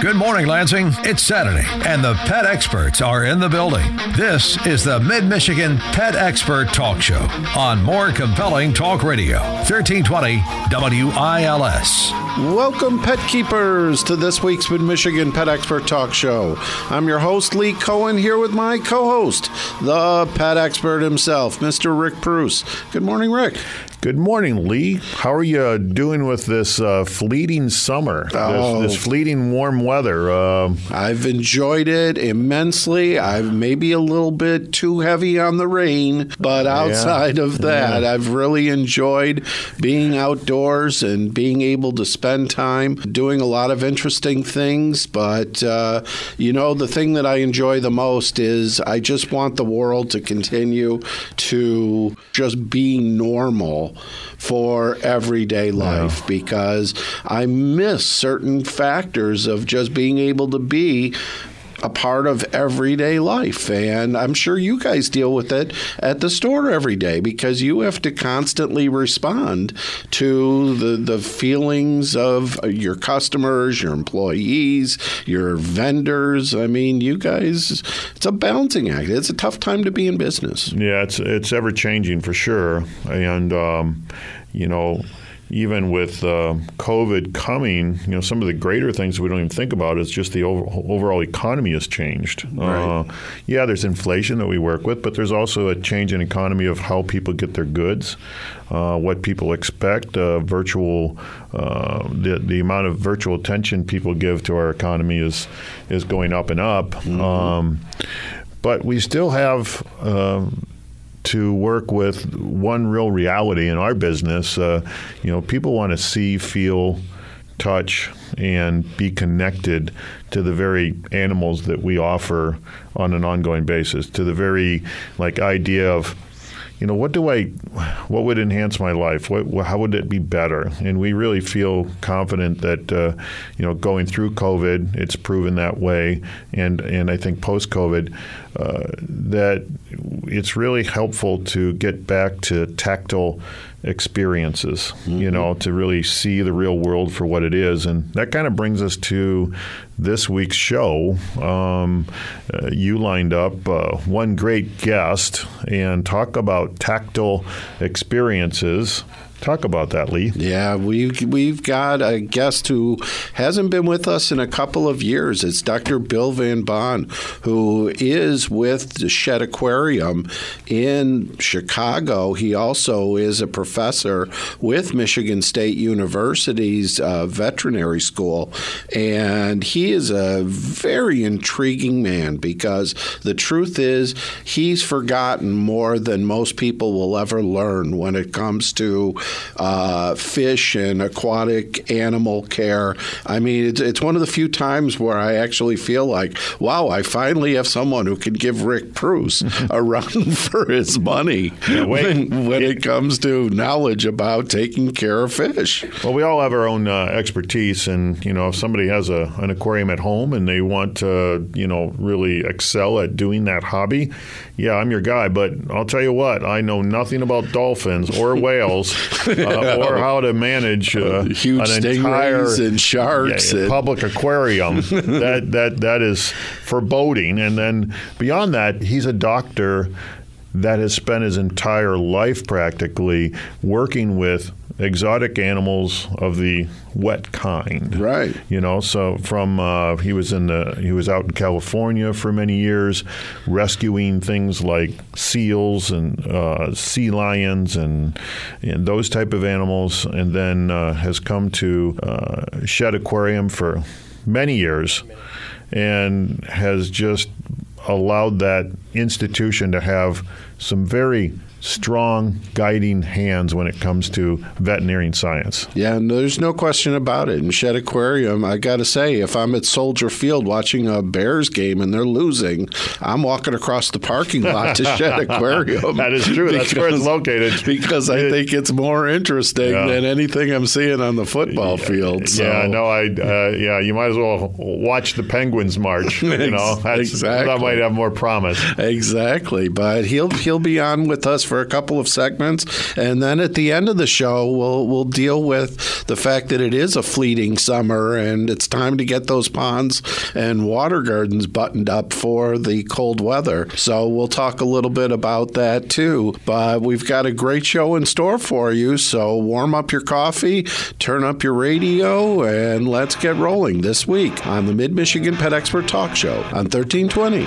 Good morning, Lansing. It's Saturday, and the pet experts are in the building. This is the Mid Michigan Pet Expert Talk Show on More Compelling Talk Radio, 1320 WILS. Welcome, pet keepers, to this week's Mid Michigan Pet Expert Talk Show. I'm your host, Lee Cohen, here with my co host, the pet expert himself, Mr. Rick Preuss. Good morning, Rick. Good morning, Lee. How are you doing with this uh, fleeting summer, Oh. this, this fleeting warm weather? Uh, I've enjoyed it immensely. I'm maybe a little bit too heavy on the rain, but outside of that, I've really enjoyed being outdoors and being able to spend time doing a lot of interesting things. But, uh, you know, the thing that I enjoy the most is I just want the world to continue to just be normal for everyday life because I miss certain factors of just being able to be a part of everyday life. And I'm sure you guys deal with it at the store every day because you have to constantly respond to the, the feelings of your customers, your employees, your vendors. I mean, you guys, it's a balancing act. It's a tough time to be in business. yeah, it's it's ever changing for sure, and um, you know. Even with uh, COVID coming, you know, some of the greater things we don't even think about is just the over, overall economy has changed. Uh, yeah, there's inflation that we work with, but there's also a change in economy of how people get their goods, uh, what people expect, uh, virtual, uh, the the amount of virtual attention people give to our economy is is going up and up. Um, but we still have. To work with one real reality in our business. Uh, you know, people want to see, feel, touch, and be connected to the very animals that we offer on an ongoing basis. To the very like idea of you know, what do I, what would enhance my life? What, how would it be better? And we really feel confident that, uh, you know, going through COVID, it's proven that way, and and I think post COVID, uh, that it's really helpful to get back to tactile experiences. You know, to really see the real world for what it is, and that kind of brings us to this week's show. Um, uh, you lined up uh, one great guest and talk about tactile experiences. Talk about that, Lee. Yeah, we've we've got a guest who hasn't been with us in a couple of years. It's Dr. Bill Van Bonn, who is with the Shedd Aquarium in Chicago. He also is a professor with Michigan State University's uh, veterinary school, and he is a very intriguing man because the truth is he's forgotten more than most people will ever learn when it comes to uh, fish and aquatic animal care. I mean, it's, it's one of the few times where I actually feel like, wow, I finally have someone who can give Rick Preuss a run for his money wait. when, when it comes to knowledge about taking care of fish. Well, we all have our own uh, expertise, and you know, if somebody has a, an aquarium at home and they want to, you know, really excel at doing that hobby, yeah, I'm your guy. But I'll tell you what, I know nothing about dolphins or whales uh, or how to manage uh, Huge an entire and sharks yeah, and- public aquarium. that that that is foreboding. And then beyond that, he's a doctor that has spent his entire life practically working with exotic animals of the wet kind. Right. You know, so from uh, he was in the he was out in California for many years, rescuing things like seals and uh, sea lions and and those type of animals, and then uh, has come to uh, Shedd Aquarium for many years, and has just allowed that institution to have some very strong guiding hands when it comes to veterinary science. Yeah, and there's no question about it. In Shedd Aquarium, I got to say, if I'm at Soldier Field watching a Bears game and they're losing, I'm walking across the parking lot to Shedd Aquarium. That is true. That's where it's located. Because I think it's more interesting Yeah. than anything I'm seeing on the football field. So. Yeah, no, I uh, yeah, you might as well watch the Penguins march. You know, That's, Exactly. that might have more promise. Exactly, but he'll he'll be on with us for a couple of segments, and then at the end of the show, we'll we'll deal with the fact that it is a fleeting summer and it's time to get those ponds and water gardens buttoned up for the cold weather. So we'll talk a little bit about that too. But we've got a great show in store for you. So warm up your coffee, turn up your radio, and let's get rolling this week on the Mid Michigan Pet Expert Talk Show on 1320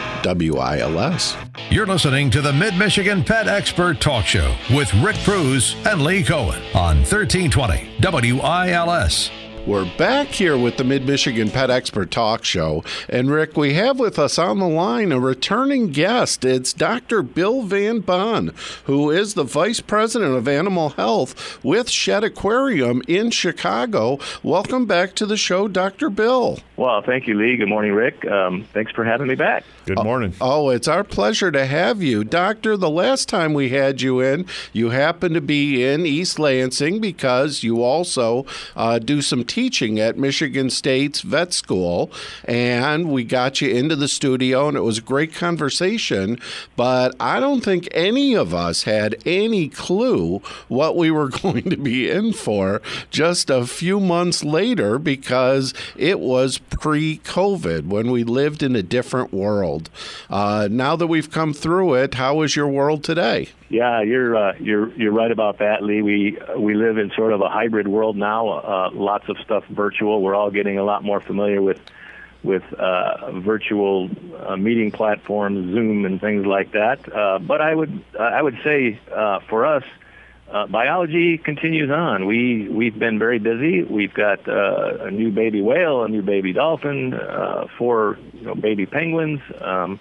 WILS. You're listening to the Mid Michigan Pet Expert Talk Show with Rick Preuss and Lee Cohen on 1320 WILS. We're back here with the Mid Michigan Pet Expert Talk Show. And Rick, we have with us on the line a returning guest. It's Dr. Bill Van Bonn, who is the Vice President of Animal Health with Shedd Aquarium in Chicago. Welcome back to the show, Dr. Bill. Well, thank you, Lee. Good morning, Rick. Um, thanks for having me back. Good morning. Oh, it's our pleasure to have you. Doctor, the last time we had you in, you happened to be in East Lansing because you also uh, do some teaching at Michigan State's vet school. And we got you into the studio, and it was a great conversation. But I don't think any of us had any clue what we were going to be in for just a few months later because it was pre COVID when we lived in a different world. Uh, now that we've come through it, how is your world today? Yeah, you're uh, you're you're right about that, Lee. We we live in sort of a hybrid world now. Uh, lots of stuff virtual. We're all getting a lot more familiar with with uh, virtual uh, meeting platforms, Zoom, and things like that. Uh, but I would I would say uh, for us, uh, biology continues on. We we've been very busy. We've got uh, a new baby whale, a new baby dolphin, four you know, baby penguins. Um,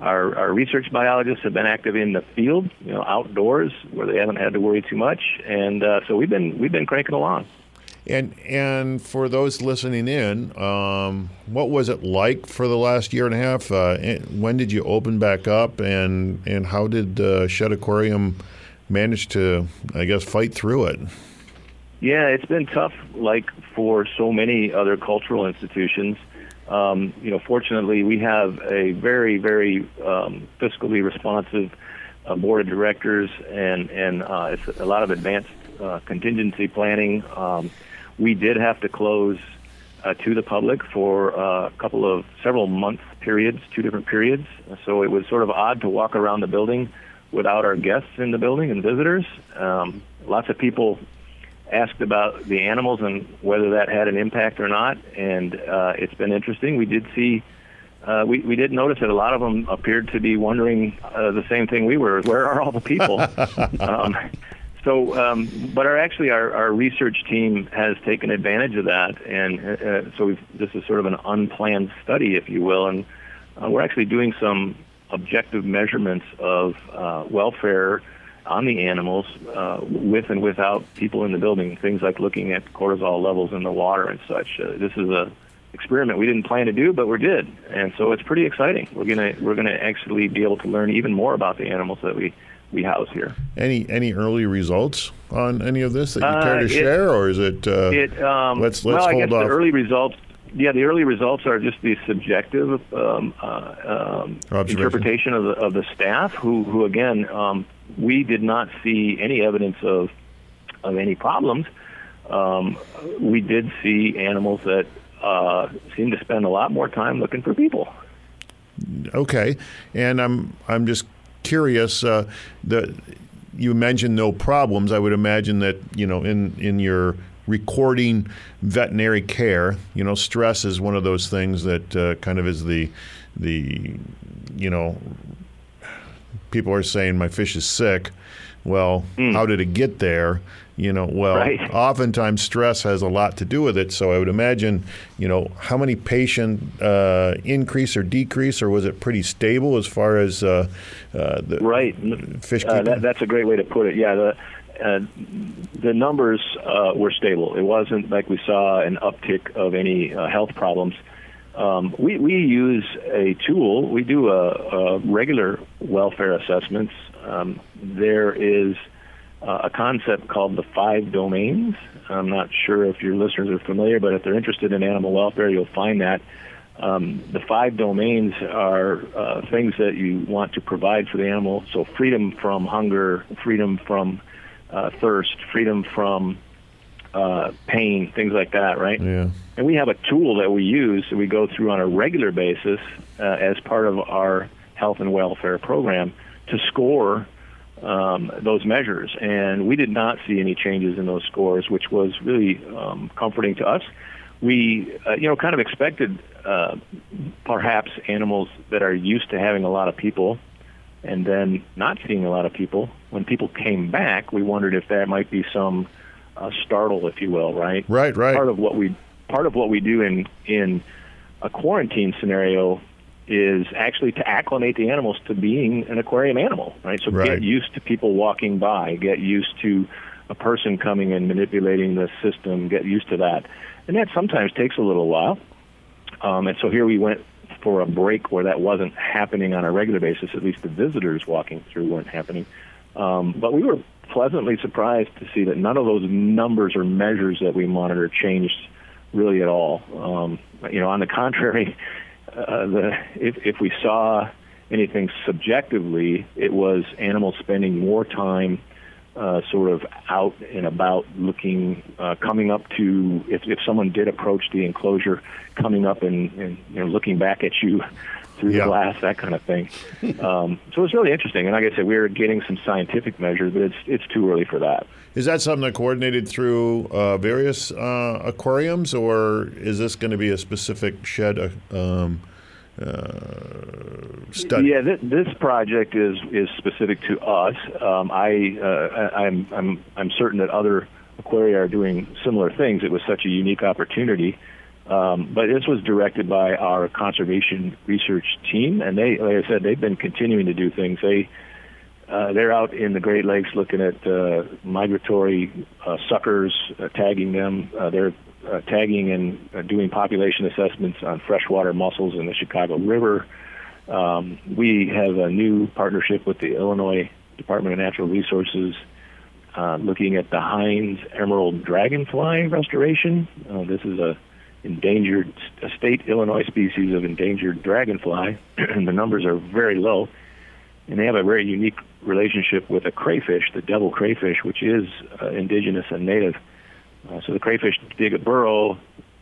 our, our research biologists have been active in the field, you know, outdoors where they haven't had to worry too much, and uh, so we've been we've been cranking along. And and for those listening in, um, what was it like for the last year and a half? Uh, when did you open back up, and and how did uh, Shedd Aquarium manage to, I guess, fight through it? Yeah, it's been tough, like for so many other cultural institutions. Um, you know, fortunately, we have a very, very um, fiscally responsive uh, board of directors, and and uh, it's a lot of advanced uh, contingency planning. Um, we did have to close uh, to the public for uh, a couple of several month periods, two different periods. So it was sort of odd to walk around the building without our guests in the building and visitors. Um, lots of people asked about the animals and whether that had an impact or not, and uh, it's been interesting. We did see, uh, we we did notice that a lot of them appeared to be wondering uh, the same thing we were: where are all the people? um, so, um, but our actually our, our research team has taken advantage of that, and uh, so we've, this is sort of an unplanned study, if you will, and uh, we're actually doing some objective measurements of uh, welfare on the animals uh, with and without people in the building. Things like looking at cortisol levels in the water and such. Uh, this is a experiment we didn't plan to do, but we did, and so it's pretty exciting. We're gonna we're gonna actually be able to learn even more about the animals that we we house here. Any any early results on any of this that you care to uh, share, or is it? Uh, it um, let's let's well, hold I guess off. the early results yeah, the early results are just the subjective um, uh, um, interpretation of the, of the staff, who, who again, um, we did not see any evidence of of any problems. Um, we did see animals that uh, seem to spend a lot more time looking for people. Okay, and I'm I'm just curious. Uh, the you mentioned no problems. I would imagine that you know in in your recording veterinary care. You know, stress is one of those things that uh, kind of is the the you know people are saying my fish is sick. Well, mm. how did it get there? You know, well, right. oftentimes stress has a lot to do with it. So I would imagine, you know, how many patient uh, increase or decrease, or was it pretty stable as far as uh, uh, the right fish? Uh, that, that's a great way to put it. Yeah, the uh, the numbers uh, were stable. It wasn't like we saw an uptick of any uh, health problems. Um, we, we use a tool. We do a, a regular welfare assessments. Um, there is uh, a concept called the five domains. I'm not sure if your listeners are familiar, but if they're interested in animal welfare, you'll find that. Um, the five domains are uh, things that you want to provide for the animal. So freedom from hunger, freedom from uh, thirst, freedom from uh, pain, things like that, right? Yeah. And we have a tool that we use that we go through on a regular basis uh, as part of our health and welfare program to score um, those measures. And we did not see any changes in those scores, which was really um, comforting to us. We, uh, you know, kind of expected uh, perhaps animals that are used to having a lot of people and then not seeing a lot of people. When people came back, we wondered if there might be some uh, startle, if you will, right? Right, right. Part of what we part of what we do in in a quarantine scenario is actually to acclimate the animals to being an aquarium animal, right? So right. get used to people walking by, get used to a person coming and manipulating the system, get used to that, and that sometimes takes a little while. Um, and so here we went for a break where that wasn't happening on a regular basis. At least the visitors walking through weren't happening. Um, but we were pleasantly surprised to see that none of those numbers or measures that we monitor changed really at all. Um, you know, on the contrary, uh, the if, if we saw anything subjectively, it was animals spending more time uh, sort of out and about looking, uh, coming up to, if, if someone did approach the enclosure, coming up and, and you know, looking back at you through Yeah. the glass, that kind of thing. um, so it's really interesting. And like I said, we're getting some scientific measures, but it's it's too early for that. Is that something that coordinated through uh, various uh, aquariums, or is this going to be a specific Shedd uh, um, uh, study? Yeah, th- this project is is specific to us. Um, I uh, I'm I'm I'm certain that other aquaria are doing similar things. It was such a unique opportunity. Um, but this was directed by our conservation research team, and they, like I said, they've been continuing to do things. They uh, they're out in the Great Lakes looking at uh, migratory uh, suckers, uh, tagging them. Uh, they're uh, tagging and doing population assessments on freshwater mussels in the Chicago River. Um, we have a new partnership with the Illinois Department of Natural Resources looking at the Hine's emerald dragonfly restoration. This is a endangered a state Illinois species of endangered dragonfly. And the numbers are very low, and they have a very unique relationship with a crayfish, the devil crayfish, which is uh, indigenous and native. Uh, so the crayfish dig a burrow,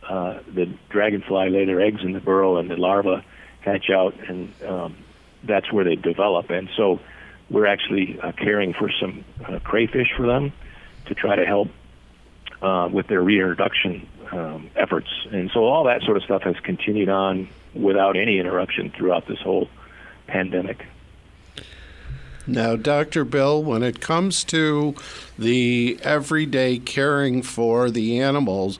uh, the dragonfly lay their eggs in the burrow, and the larvae hatch out, and um, that's where they develop. And so we're actually uh, caring for some uh, crayfish for them to try to help uh, with their reintroduction um, efforts. And so all that sort of stuff has continued on without any interruption throughout this whole pandemic. Now, Dr. Bill, when it comes to the everyday caring for the animals,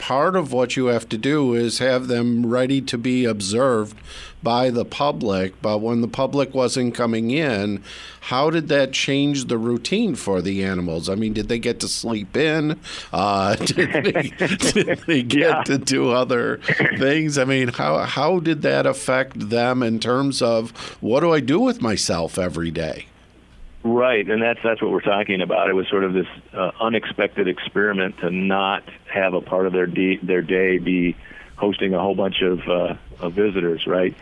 part of what you have to do is have them ready to be observed by the public. But when the public wasn't coming in, how did that change the routine for the animals? I mean, did they get to sleep in? Uh, did, they, did they get Yeah. to do other things? I mean, how, how did that affect them in terms of what do I do with myself every day? Right, and that's that's what we're talking about. It was sort of this uh, unexpected experiment to not have a part of their de- their day be hosting a whole bunch of, uh, of visitors, right?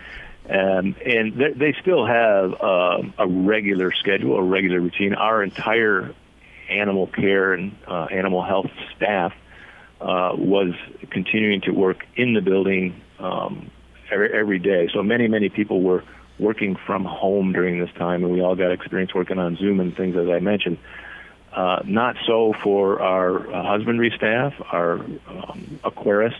Um, and they, still have uh, a regular schedule, a regular routine. Our entire animal care and uh, animal health staff uh, was continuing to work in the building um, every, every day. So many, many people were working from home during this time, and we all got experience working on Zoom and things, as I mentioned. Uh, not so for our uh, husbandry staff, our um, aquarists,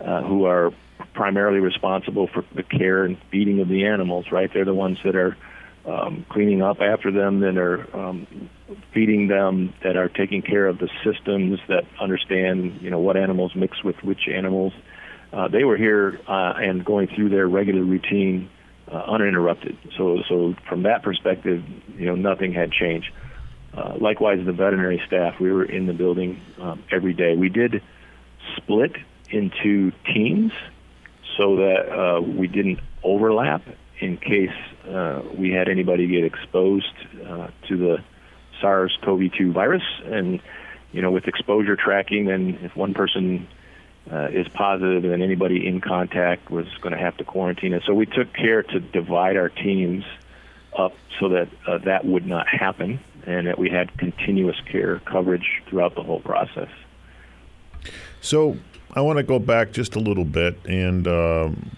uh, who are primarily responsible for the care and feeding of the animals. Right, they're the ones that are um, cleaning up after them, that are um, feeding them, that are taking care of the systems that understand, you know, what animals mix with which animals. Uh, they were here uh, and going through their regular routine uh, uninterrupted. So, so from that perspective, you know, nothing had changed. Uh, likewise, the veterinary staff, we were in the building um, every day. We did split into teams so that uh, we didn't overlap in case uh, we had anybody get exposed uh, to the SARS-CoV-2 virus. And you know, with exposure tracking, and if one person uh, is positive, and anybody in contact was going to have to quarantine. And so we took care to divide our teams up so that uh, that would not happen, and that we had continuous care coverage throughout the whole process. So I want to go back just a little bit, and um,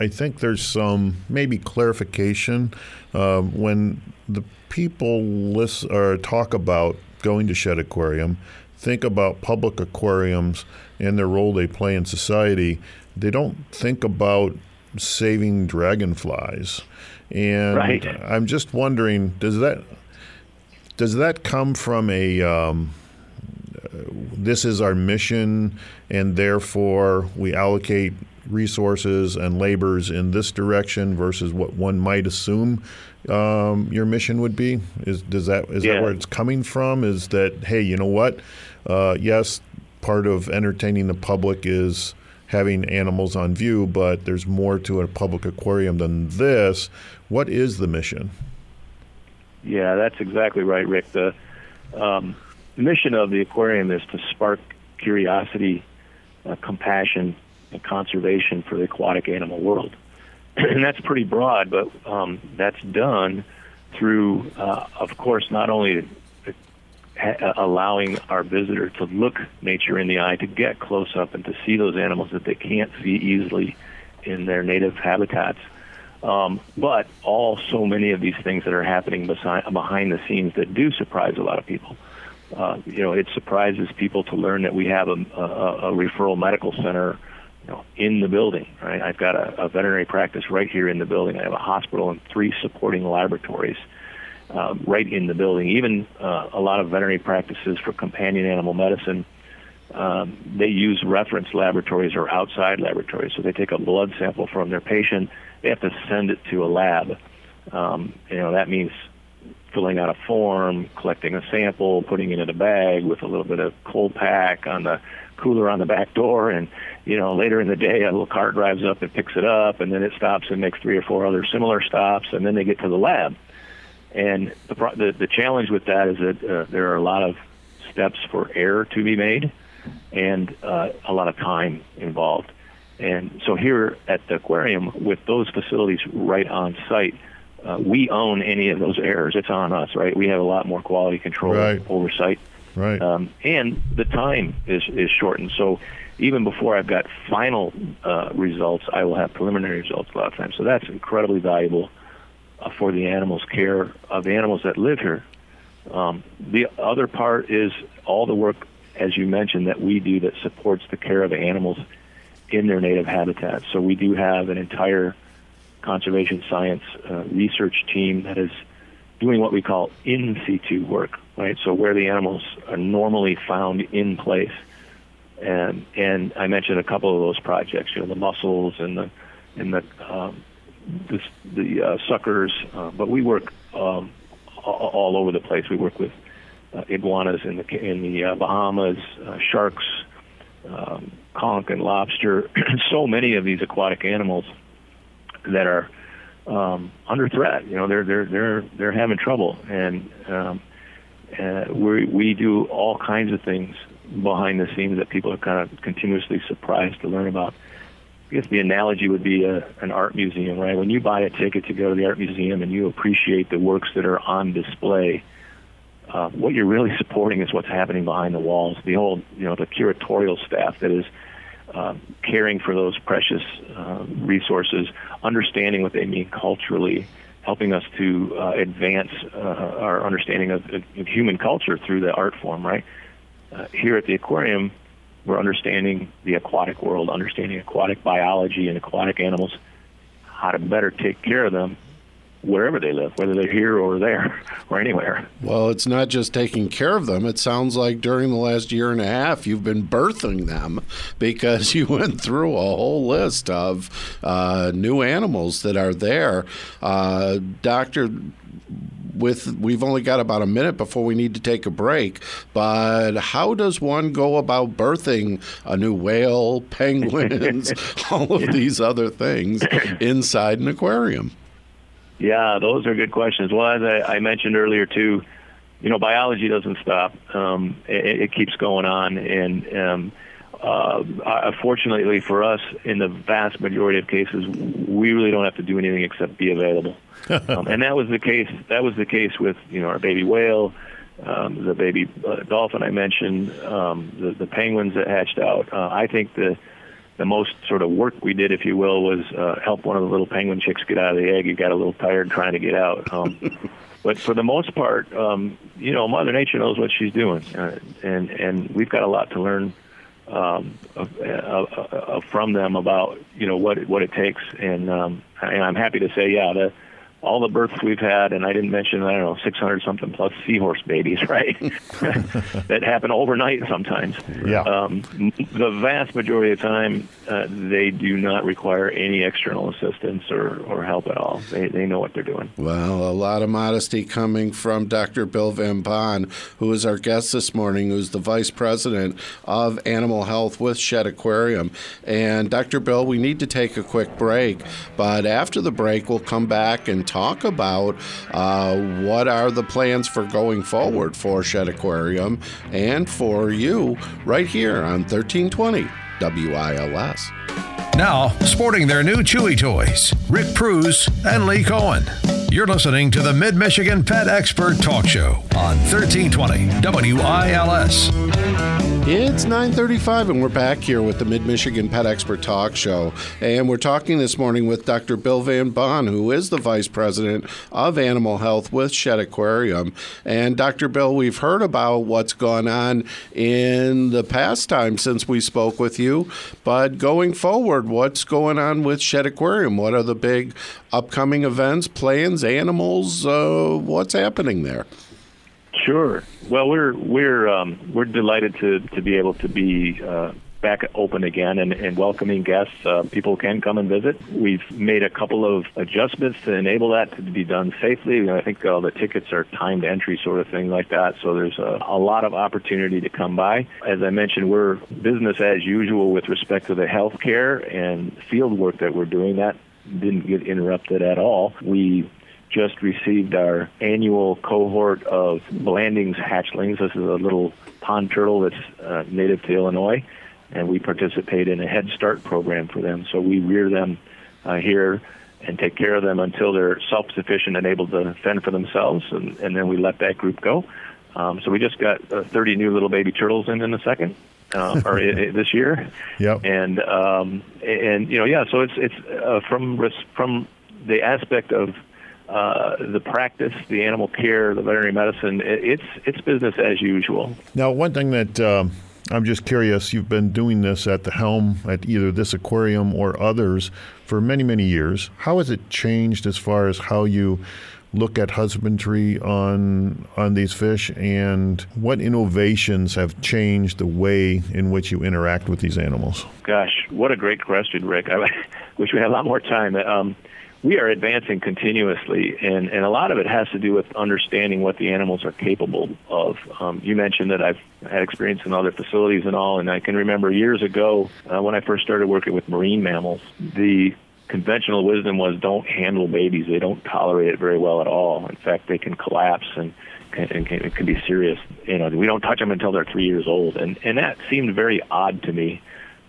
I think there's some maybe clarification uh, when the people list or talk about going to Shedd Aquarium, think about public aquariums and their role they play in society. They don't think about saving dragonflies, and right. I'm just wondering does that does that come from a um, this is our mission, and therefore we allocate resources and labors in this direction versus what one might assume um, your mission would be? Is does that is yeah. that where it's coming from? Is that hey, you know what? Uh, yes, part of entertaining the public is having animals on view, but there's more to a public aquarium than this. What is the mission? Yeah, that's exactly right, Rick. The um, mission of the aquarium is to spark curiosity, uh, compassion, and conservation for the aquatic animal world. and that's pretty broad, but um, that's done through, uh, of course, not only allowing our visitor to look nature in the eye, to get close up and to see those animals that they can't see easily in their native habitats, um, but all so many of these things that are happening beside, behind the scenes that do surprise a lot of people. Uh, you know, it surprises people to learn that we have a, a, a referral medical center you know, in the building. Right, I've got a, a veterinary practice right here in the building. I have a hospital and three supporting laboratories uh, right in the building. Even uh, a lot of veterinary practices for companion animal medicine, um, they use reference laboratories or outside laboratories. So they take a blood sample from their patient, they have to send it to a lab. Um, you know that means filling out a form, collecting a sample, putting it in a bag with a little bit of cold pack on the cooler on the back door, and you know later in the day a little car drives up and picks it up, and then it stops and makes three or four other similar stops, and then they get to the lab. And the the, the challenge with that is that uh, there are a lot of steps for error to be made, and uh, a lot of time involved. And so here at the aquarium, with those facilities right on site, uh, we own any of those errors. It's on us, right? We have a lot more quality control right. oversight, right? Um, and the time is is shortened. So even before I've got final uh, results, I will have preliminary results a lot of times. So that's incredibly valuable for the animals' care of the animals that live here. Um, the other part is all the work, as you mentioned, that we do that supports the care of the animals in their native habitats. So we do have an entire conservation science uh, research team that is doing what we call in situ work, right? So where the animals are normally found in place. And and I mentioned a couple of those projects, you know, the mussels and the and the um, the, the uh, suckers, uh, but we work um, all, over the place. We work with uh, iguanas in the in the uh, Bahamas, uh, sharks, um, conch, and lobster. so many of these aquatic animals that are um, under threat. You know, they're they're they're they're having trouble, and um, uh, we we do all kinds of things behind the scenes that people are kind of continuously surprised to learn about. I guess the analogy would be a, an art museum, right? When you buy a ticket to go to the art museum and you appreciate the works that are on display, uh, what you're really supporting is what's happening behind the walls. The whole, you know, the curatorial staff that is uh, caring for those precious uh, resources, understanding what they mean culturally, helping us to uh, advance uh, our understanding of, of, human culture through the art form, right? Uh, here at the aquarium, we're understanding the aquatic world, understanding aquatic biology and aquatic animals, how to better take care of them wherever they live, whether they're here or there or anywhere. Well, it's not just taking care of them. It sounds like during the last year and a half, you've been birthing them because you went through a whole list of uh, new animals that are there. Uh, Doctor, with we've only got about a minute before we need to take a break but how does one go about birthing a new whale penguins all of these other things inside an aquarium? Yeah those are good questions. Well as i, I mentioned earlier too you know biology doesn't stop. Um, it, it, keeps going on and um, uh, uh, fortunately for us, in the vast majority of cases, we really don't have to do anything except be available. um, and that was the case. That was the case with you know our baby whale, um, the baby uh, dolphin I mentioned, um, the, the penguins that hatched out. Uh, I think the the most sort of work we did, if you will, was uh, help one of the little penguin chicks get out of the egg. He got a little tired trying to get out. Um, but for the most part, um, you know, Mother Nature knows what she's doing, uh, and and we've got a lot to learn um, of, of, of, from them about you know what what it takes. And um, and I'm happy to say, yeah, the all the births we've had, and I didn't mention, I don't know, 600 something plus seahorse babies, right? that happen overnight sometimes. Yeah. Um, the vast majority of the time, uh, they do not require any external assistance or, or help at all. They, they know what they're doing. Well, a lot of modesty coming from Dr. Bill Van Bonn, who is our guest this morning, who's the vice president of animal health with Shedd Aquarium. And Dr. Bill, we need to take a quick break, but after the break, we'll come back and talk about uh, what are the plans for going forward for Shedd Aquarium and for you right here on 1320 WILS. Now, sporting their new Chewy toys, Rick Preuss and Lee Cohen. You're listening to the Mid Michigan Pet Expert Talk Show on 1320 WILS. It's 9:35 and we're back here with the Mid-Michigan Pet Expert Talk Show. And we're talking this morning with Dr. Bill Van Bonn, who is the Vice President of Animal Health with Shedd Aquarium. And Dr. Bill, we've heard about what's gone on in the past time since we spoke with you, but going forward, what's going on with Shedd Aquarium? What are the big upcoming events, plans, animals? Uh, what's happening there? Sure. Well, we're we're um, we're delighted to to be able to be uh, back open again and, and welcoming guests. Uh, people can come and visit. We've made a couple of adjustments to enable that to be done safely. I think all the tickets are timed entry sort of thing like that. So there's a, a lot of opportunity to come by. As I mentioned, we're business as usual with respect to the healthcare and field work that we're doing. That didn't get interrupted at all. We just received our annual cohort of Blandings hatchlings. This is a little pond turtle that's uh, native to Illinois, and we participate in a Head Start program for them. So we rear them uh, here and take care of them until they're self-sufficient and able to fend for themselves, and, and then we let that group go. Um, so we just got uh, 30 new little baby turtles in in a second. Uh, or this year, yep. and um, and you know, yeah. So it's it's uh, from from the aspect of uh, the practice, the animal care, the veterinary medicine, it's it's business as usual. Now, one thing that um, I'm just curious, you've been doing this at the helm at either this aquarium or others for many many years. How has it changed as far as how you look at husbandry on on these fish, and what innovations have changed the way in which you interact with these animals? Gosh, what a great question, Rick! I wish we had a lot more time. Um, we are advancing continuously, and, and a lot of it has to do with understanding what the animals are capable of. Um, you mentioned that I've had experience in other facilities and all, and I can remember years ago uh, when I first started working with marine mammals, the conventional wisdom was don't handle babies. They don't tolerate it very well at all. In fact, they can collapse and and can, it can be serious. You know, we don't touch them until they're three years old, and and that seemed very odd to me.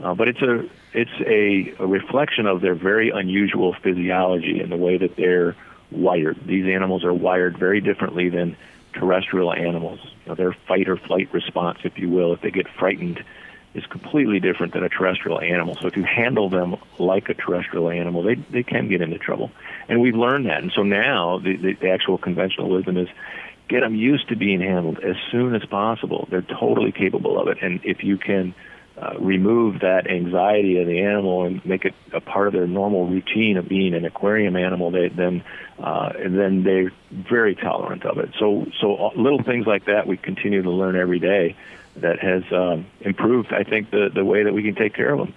Uh, but it's a it's a, a reflection of their very unusual physiology and the way that they're wired. These animals are wired very differently than terrestrial animals. You know, their fight or flight response, if you will, if they get frightened, is completely different than a terrestrial animal. So if you handle them like a terrestrial animal, they they can get into trouble. And we've learned that. And so now the, the, the actual conventional wisdom is get them used to being handled as soon as possible. They're totally capable of it. And if you can uh, remove that anxiety of the animal and make it a part of their normal routine of being an aquarium animal, they, then uh, and then they're very tolerant of it. So so little things like that we continue to learn every day that has um, improved. I think the the way that we can take care of them.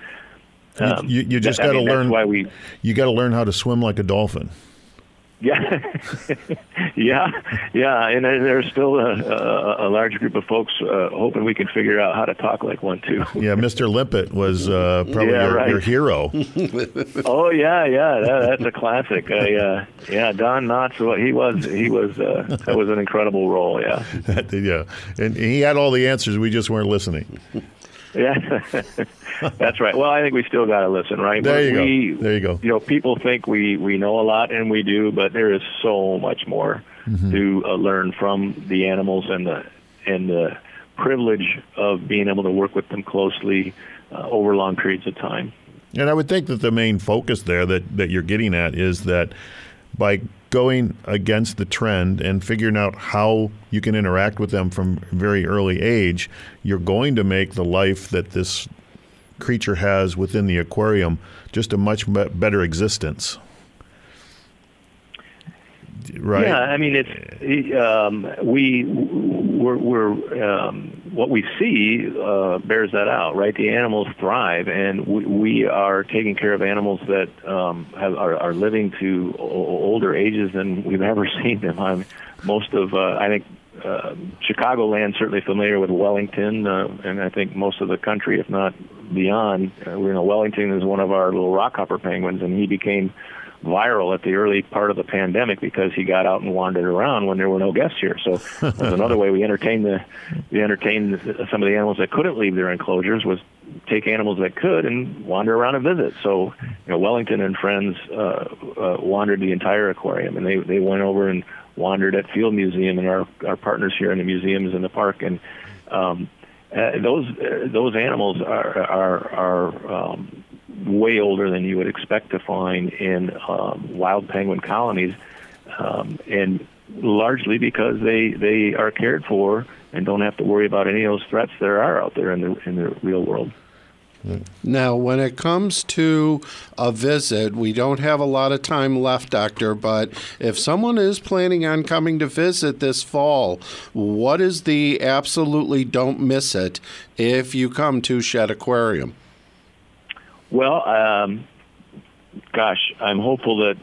Um, you, you, just got to learn. Why we you got to learn how to swim like a dolphin. Yeah, yeah, yeah, and there's still a, a, a large group of folks uh, hoping we can figure out how to talk like one too. yeah, Mr. Limpet was uh, probably yeah, your, right. your, hero. oh yeah, yeah, that, that's a classic. Uh, yeah, yeah, Don Knotts, well, he was he was uh, that was an incredible role. Yeah, yeah, and he had all the answers. We just weren't listening. Yeah, that's right. Well, I think we still got to listen, right? There you we, go. There you go. You know, people think we we know a lot, and we do, but there is so much more mm-hmm. to uh, learn from the animals and the and the privilege of being able to work with them closely uh, over long periods of time. And I would think that the main focus there that, that you're getting at is that by going against the trend and figuring out how you can interact with them from very early age, you're going to make the life that this creature has within the aquarium just a much better existence. Right? Yeah, I mean it's um, we we're, we're um, what we see uh, bears that out, right? The animals thrive, and we, we are taking care of animals that um, have, are, are living to older ages than we've ever seen them. I'm, most of, uh, I think, uh, Chicagoland certainly familiar with Wellington, uh, and I think most of the country, if not beyond. Uh, you know, Wellington is one of our little rockhopper penguins, and he became viral at the early part of the pandemic because he got out and wandered around when there were no guests here. So that's another way we entertained the we entertained some of the animals that couldn't leave their enclosures was take animals that could and wander around and visit. So you know Wellington and friends uh, uh, wandered the entire aquarium and they they went over and wandered at Field Museum and our our partners here in the museums in the park and um, uh, those uh, those animals are are are um, way older than you would expect to find in um, wild penguin colonies, um, and largely because they they are cared for and don't have to worry about any of those threats there are out there in the in the real world. Now, when it comes to a visit, we don't have a lot of time left, Doctor, but if someone is planning on coming to visit this fall, what is the absolutely don't miss it if you come to Shedd Aquarium? Well, um, gosh, I'm hopeful that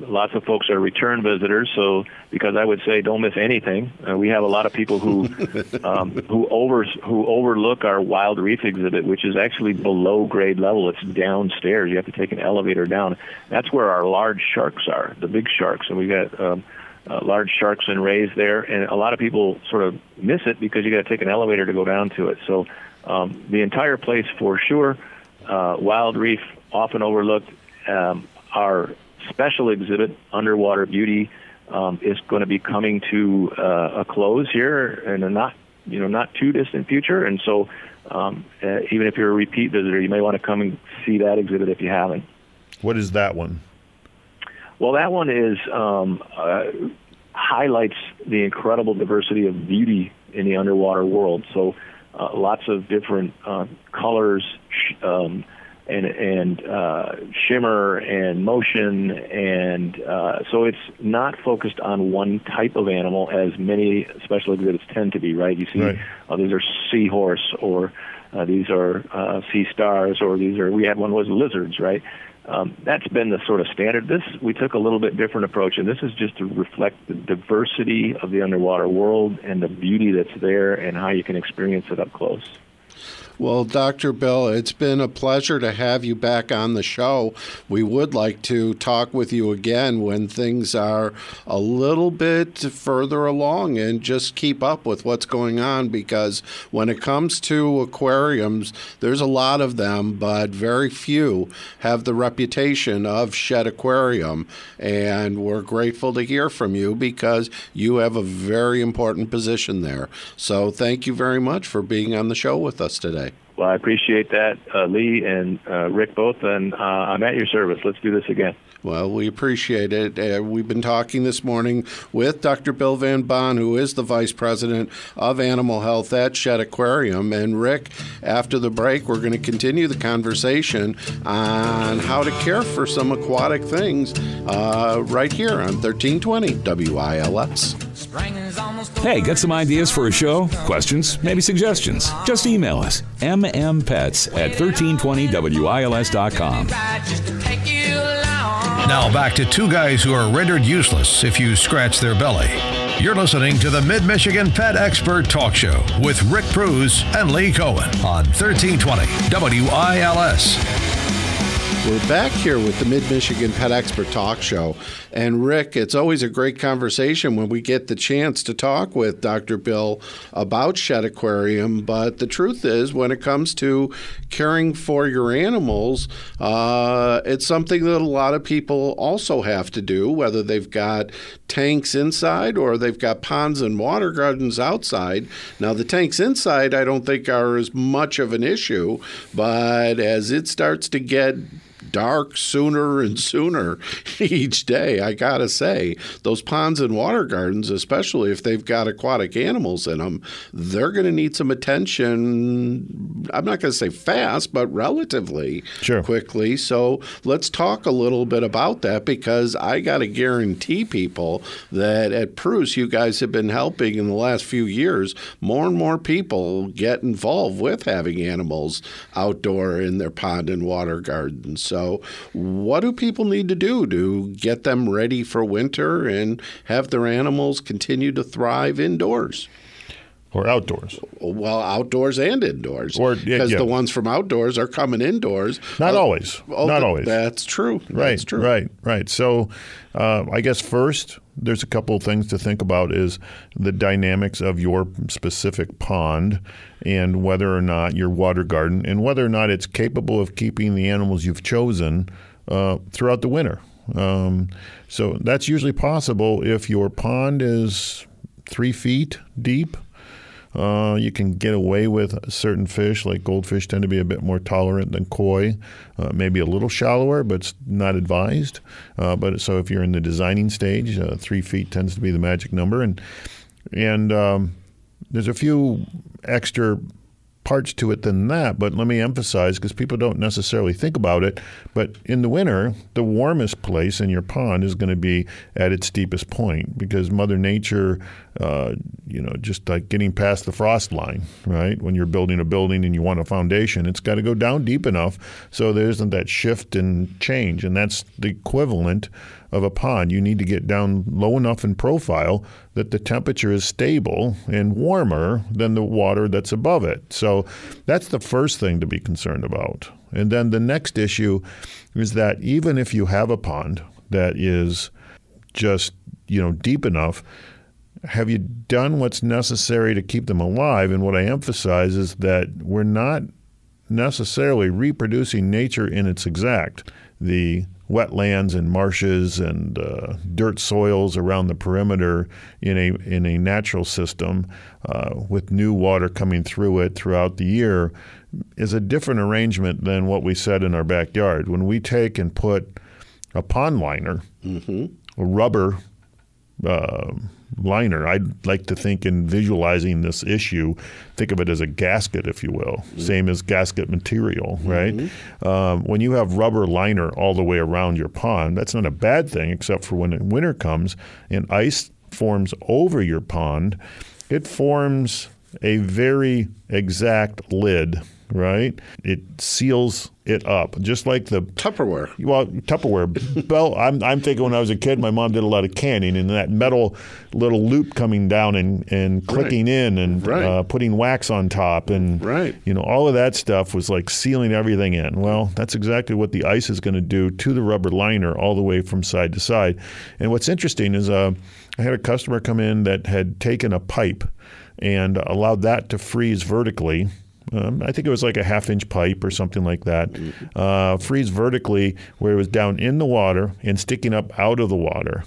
uh, lots of folks are return visitors. So, because I would say don't miss anything. Uh, we have a lot of people who um, who over who overlook our wild reef exhibit, which is actually below grade level. It's downstairs. You have to take an elevator down. That's where our large sharks are, the big sharks, and we got. Um, uh, large sharks and rays there, and a lot of people sort of miss it because you got to take an elevator to go down to it. So um, the entire place, for sure, uh, wild reef often overlooked. Um, our special exhibit, Underwater Beauty, um, is going to be coming to uh, a close here in a not you know not too distant future, and so um, uh, even if you're a repeat visitor, you may want to come and see that exhibit if you haven't. What is that one? Well, that one is um, uh, highlights the incredible diversity of beauty in the underwater world. So uh, lots of different uh, colors um, and and uh, shimmer and motion, and uh, so it's not focused on one type of animal as many special exhibits tend to be. Right? You see, right. Uh, these are seahorse, or uh, these are uh, sea stars, or these are we had one was lizards. Right? Um, that's been the sort of standard. This we took a little bit different approach, and this is just to reflect the diversity of the underwater world and the beauty that's there, and how you can experience it up close. Well, Dr. Bill, it's been a pleasure to have you back on the show. We would like to talk with you again when things are a little bit further along and just keep up with what's going on because when it comes to aquariums, there's a lot of them, but very few have the reputation of Shedd Aquarium. And we're grateful to hear from you because you have a very important position there. So thank you very much for being on the show with us today. Well, I appreciate that, uh, Lee and uh, Rick both, and uh, I'm at your service. Let's do this again. Well, we appreciate it. Uh, we've been talking this morning with Dr. Bill Van Bonn, who is the Vice President of Animal Health at Shedd Aquarium. And Rick, after the break, we're going to continue the conversation on how to care for some aquatic things uh, right here on 1320 WILS. Hey, got some ideas for a show? Questions? Maybe suggestions? Just email us mmpets at 1320wils.com. Now back to two guys who are rendered useless if you scratch their belly. You're listening to the Mid Michigan Pet Expert Talk Show with Rick Preuss and Lee Cohen on 1320 WILS. We're back here with the Mid Michigan Pet Expert Talk Show. And Rick, it's always a great conversation when we get the chance to talk with Dr. Bill about Shedd Aquarium. But the truth is, when it comes to caring for your animals, uh, it's something that a lot of people also have to do, whether they've got tanks inside or they've got ponds and water gardens outside. Now, the tanks inside, I don't think are as much of an issue, but as it starts to get dark sooner and sooner each day. I gotta say, those ponds and water gardens, especially if they've got aquatic animals in them, they're going to need some attention. I'm not going to say fast, but relatively Sure. quickly. So let's talk a little bit about that because I got to guarantee people that at Preuss, you guys have been helping in the last few years. More and more people get involved with having animals outdoor in their pond and water gardens. So, what do people need to do to get them ready for winter and have their animals continue to thrive indoors? or outdoors. Well, outdoors and indoors. Or- because yeah. the ones from outdoors are coming indoors. Not Oh, always. oh, Not th- always. That's true. Right, That's true. right, right. So, uh, I guess first, there's a couple of things to think about: is the dynamics of your specific pond, and whether or not your water garden, and whether or not it's capable of keeping the animals you've chosen uh, throughout the winter. Um, so that's usually possible if your pond is three feet deep. Uh, you can get away with certain fish, like goldfish, tend to be a bit more tolerant than koi. Uh, maybe a little shallower, but it's not advised. Uh, but so if you're in the designing stage, uh, three feet tends to be the magic number, and and um, there's a few extra parts to it than that. But let me emphasize, because people don't necessarily think about it, but in the winter, the warmest place in your pond is going to be at its deepest point because Mother Nature, uh, you know, just like getting past the frost line, right? When you're building a building and you want a foundation, it's got to go down deep enough so there isn't that shift and change. And that's the equivalent of a pond. You need to get down low enough in profile that the temperature is stable and warmer than the water that's above it. So that's the first thing to be concerned about. And then the next issue is that even if you have a pond that is just, you know, deep enough, have you done what's necessary to keep them alive? And what I emphasize is that we're not necessarily reproducing nature in its exact. The wetlands and marshes and uh, dirt soils around the perimeter in a in a natural system uh, with new water coming through it throughout the year is a different arrangement than what we said in our backyard. When we take and put a pond liner, a rubber uh, liner. I'd like to think in visualizing this issue, think of it as a gasket, if you will, same as gasket material, right? Um, when you have rubber liner all the way around your pond, that's not a bad thing, except for when winter comes and ice forms over your pond, it forms a very exact lid. Right, it seals it up, just like the Tupperware. well, Tupperware. well, I'm, I'm thinking when I was a kid, my mom did a lot of canning, and that metal little loop coming down and, and clicking in and Right. uh, putting wax on top, and Right. you know all of that stuff was like sealing everything in. Well, that's exactly what the ice is going to do to the rubber liner all the way from side to side. And what's interesting is uh, I had a customer come in that had taken a pipe and allowed that to freeze vertically. Um, I think it was like a half inch pipe or something like that. Uh, freeze vertically where it was down in the water and sticking up out of the water.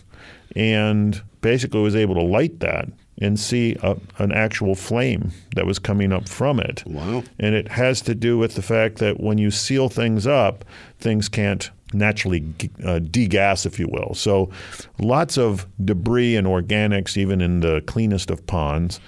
And basically was able to light that and see a, an actual flame that was coming up from it. Wow. And it has to do with the fact that when you seal things up, things can't naturally uh, degas, if you will. So lots of debris and organics, even in the cleanest of ponds,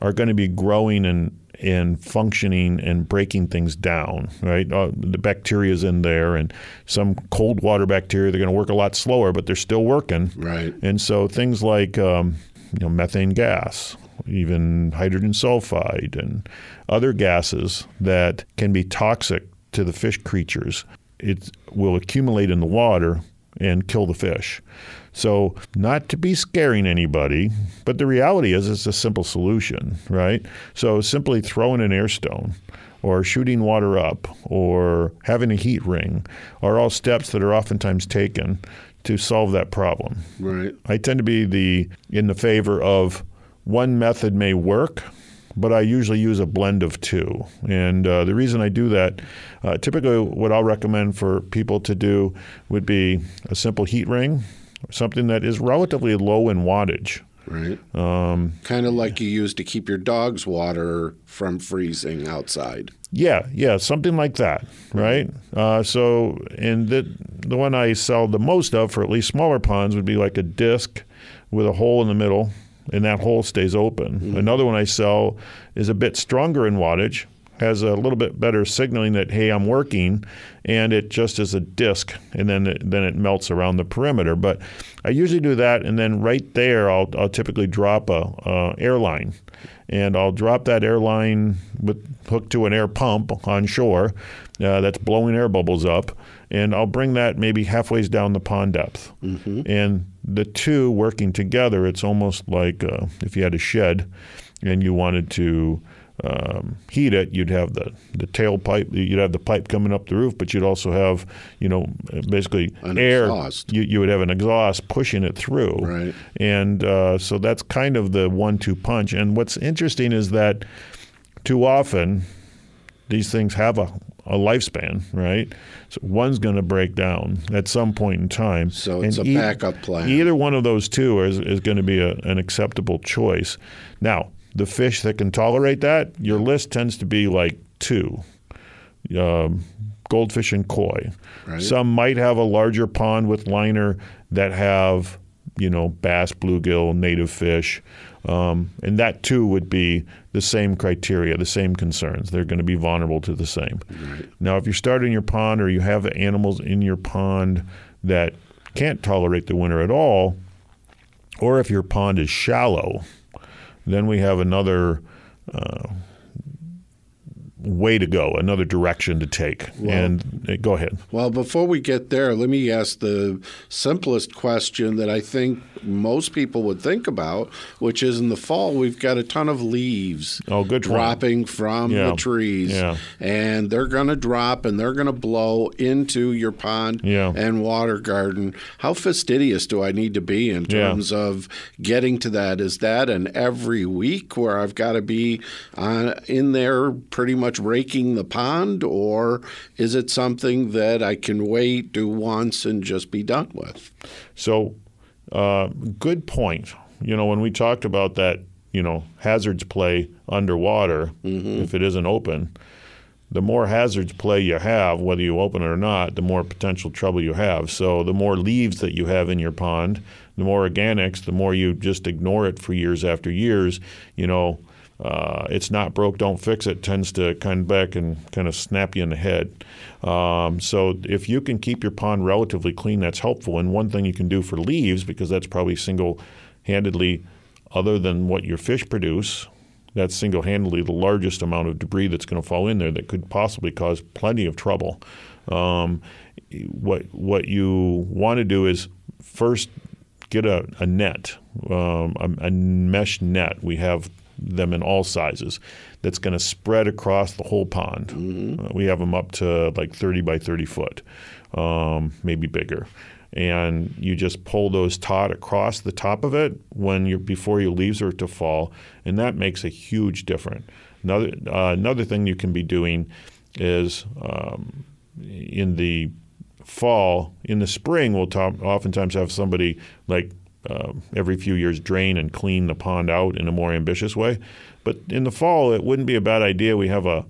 are going to be growing and and functioning and breaking things down, right? Uh, the bacteria is in there, and some cold water bacteria they're going to work a lot slower, but they're still working. Right. And so things like um, you know methane gas, even hydrogen sulfide, and other gases that can be toxic to the fish creatures, it will accumulate in the water and kill the fish. So, not to be scaring anybody, but the reality is it's a simple solution, right? So, simply throwing an air stone or shooting water up or having a heat ring are all steps that are oftentimes taken to solve that problem. Right. I tend to be the in the favor of one method may work, but I usually use a blend of two. And uh, the reason I do that, uh, typically what I'll recommend for people to do would be a simple heat ring, something that is relatively low in wattage. Right. Um, kind of like you use to keep your dog's water from freezing outside. Yeah, yeah, something like that, right? Uh, so, and the the one I sell the most of for at least smaller ponds would be like a disc with a hole in the middle, and that hole stays open. Mm-hmm. Another one I sell is a bit stronger in wattage, has a little bit better signaling that hey I'm working, and it just is a disc, and then it, then it melts around the perimeter. But I usually do that, and then right there I'll, I'll typically drop a, a airline, and I'll drop that airline with hooked to an air pump on shore uh, that's blowing air bubbles up, and I'll bring that maybe halfway down the pond depth, mm-hmm. and the two working together, it's almost like uh, if you had a shed and you wanted to um, heat it, you'd have the the tailpipe, you'd have the pipe coming up the roof, but you'd also have, you know, basically an air. Exhaust. You, you would have an exhaust pushing it through, right? And uh, so that's kind of the one-two punch. And what's interesting is that too often these things have a, a lifespan, right? So one's going to break down at some point in time. So it's and a e- backup plan. Either one of those two is, is going to be a, an acceptable choice. Now, the fish that can tolerate that, your list tends to be like two um, goldfish and koi. Right. Some might have a larger pond with liner that have, you know, bass, bluegill, native fish. Um, and that too would be the same criteria, the same concerns. They're going to be vulnerable to the same. Right. Now, if you're starting your pond or you have animals in your pond that can't tolerate the winter at all, or if your pond is shallow, then we have another uh, way to go, another direction to take. Well, and uh, go ahead. Well, before we get there, let me ask the simplest question that I think most people would think about, which is in the fall we've got a ton of leaves oh, good dropping from yeah. the trees, yeah. and they're going to drop and they're going to blow into your pond yeah. and water garden. How fastidious do I need to be in terms of getting to that? Is that an every week where I've got to be on, in there pretty much raking the pond, or is it something that I can wait, do once, and just be done with? So uh, good point. You know, when we talked about that, you know, hazards play underwater, mm-hmm. if it isn't open, the more hazards play you have, whether you open it or not, the more potential trouble you have. So the more leaves that you have in your pond, the more organics, the more you just ignore it for years after years, you know, uh, it's not broke, don't fix it tends to come back and kind of snap you in the head. Um, so if you can keep your pond relatively clean, that's helpful. And one thing you can do for leaves, because that's probably single-handedly, other than what your fish produce, that's single-handedly the largest amount of debris that's going to fall in there that could possibly cause plenty of trouble. Um, what what you want to do is first get a, a net, um, a, a mesh net. We have them in all sizes that's going to spread across the whole pond. Mm-hmm. Uh, we have them up to like 30 by 30 foot, um, maybe bigger. And you just pull those taut across the top of it when you before your leaves are to fall, and that makes a huge difference. Another uh, another thing you can be doing is um, in the fall, in the spring, we'll talk, oftentimes have somebody like uh, every few years drain and clean the pond out in a more ambitious way. But in the fall, it wouldn't be a bad idea. We have a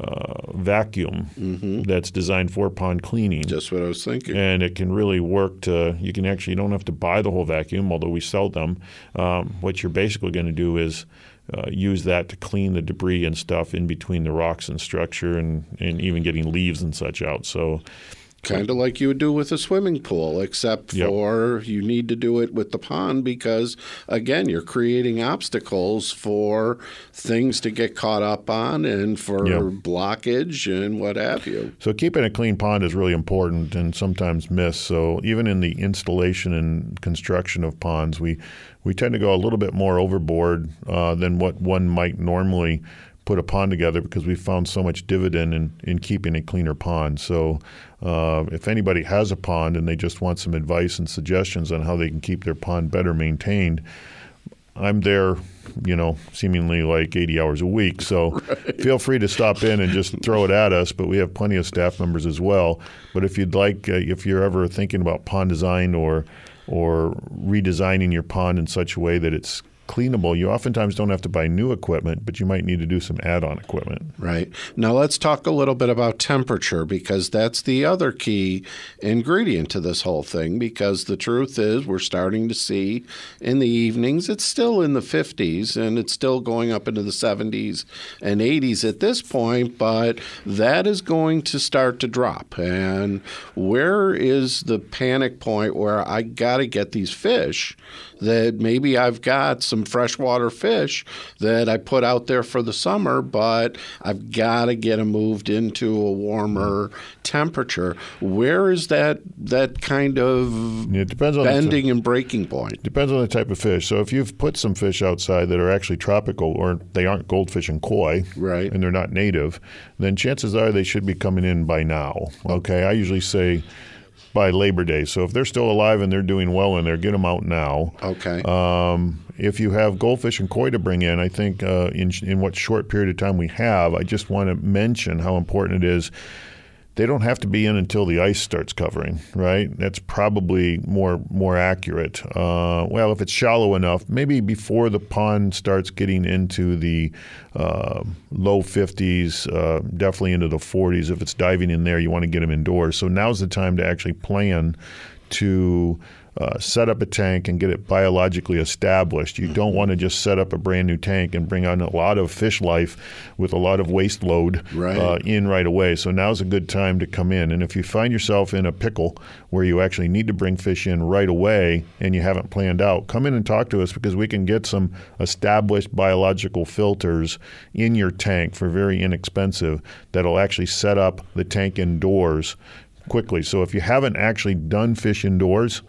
uh, vacuum mm-hmm. that's designed for pond cleaning. Just what I was thinking. And it can really work to, you can actually, you don't have to buy the whole vacuum, although we sell them. Um, what you're basically going to do is uh, use that to clean the debris and stuff in between the rocks and structure and, and even getting leaves and such out. So Kind of like you would do with a swimming pool, except Yep. for you need to do it with the pond because, again, you're creating obstacles for things to get caught up on and for Yep. blockage and what have you. So keeping a clean pond is really important and sometimes missed. So even in the installation and construction of ponds, we we tend to go a little bit more overboard uh, than what one might normally put a pond together because we found so much dividend in, in keeping a cleaner pond. So, uh, if anybody has a pond and they just want some advice and suggestions on how they can keep their pond better maintained, I'm there, you know, seemingly like 80 hours a week. So right. feel free to stop in and just throw it at us. But we have plenty of staff members as well. But if you'd like, uh, if you're ever thinking about pond design or or redesigning your pond in such a way that it's cleanable, you oftentimes don't have to buy new equipment, but you might need to do some add on equipment. Right. Now, let's talk a little bit about temperature because that's the other key ingredient to this whole thing. Because the truth is, we're starting to see in the evenings, it's still in the 50s and it's still going up into the 70s and 80s at this point, but that is going to start to drop. And where is the panic point where I got to get these fish that maybe I've got some freshwater fish that I put out there for the summer, but I've got to get them moved into a warmer temperature. Where is that that kind of it depends on bending and breaking point? Depends on the type of fish. So if you've put some fish outside that are actually tropical or they aren't goldfish and koi, right, and they're not native, then chances are they should be coming in by now. Okay, I usually say by Labor Day. So if they're still alive and they're doing well in there, get them out now. Okay. Um, if you have goldfish and koi to bring in, I think uh, in in what short period of time we have, I just want to mention how important it is they don't have to be in until the ice starts covering, right? That's probably more more accurate. Uh, well, if it's shallow enough, maybe before the pond starts getting into the uh, low 50s, uh, definitely into the 40s. If it's diving in there, you want to get them indoors. So now's the time to actually plan to uh, set up a tank and get it biologically established. You don't want to just set up a brand new tank and bring on a lot of fish life with a lot of waste load right. uh, in right away. So now's a good time to come in. And if you find yourself in a pickle where you actually need to bring fish in right away and you haven't planned out, come in and talk to us because we can get some established biological filters in your tank for very inexpensive that'll actually set up the tank indoors quickly. So if you haven't actually done fish indoors,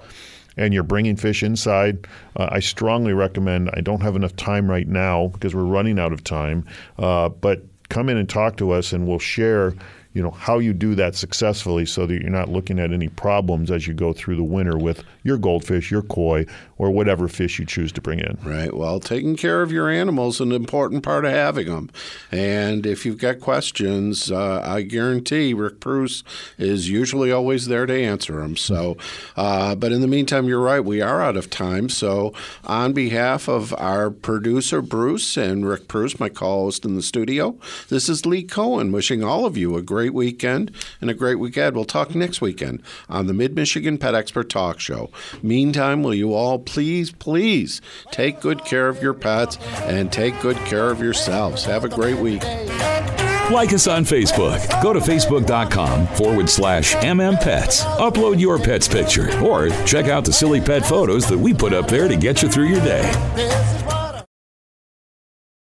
and you're bringing fish inside, uh, I strongly recommend. I don't have enough time right now because we're running out of time, uh, but come in and talk to us, and we'll share you know how you do that successfully so that you're not looking at any problems as you go through the winter with your goldfish, your koi, or whatever fish you choose to bring in. Right. Well, taking care of your animals is an important part of having them. And if you've got questions, uh, I guarantee Rick Preuss is usually always there to answer them. So, uh, but in the meantime, you're right. We are out of time. So, on behalf of our producer Bruce and Rick Preuss, my co-host in the studio, this is Lee Cohen wishing all of you a great weekend and a great weekend. We'll talk next weekend on the Mid Michigan Pet Expert Talk Show. Meantime, will you all please, please take good care of your pets and take good care of yourselves. Have a great week. Like us on Facebook. Go to facebook.com forward slash MMPets. Upload your pet's picture or check out the silly pet photos that we put up there to get you through your day.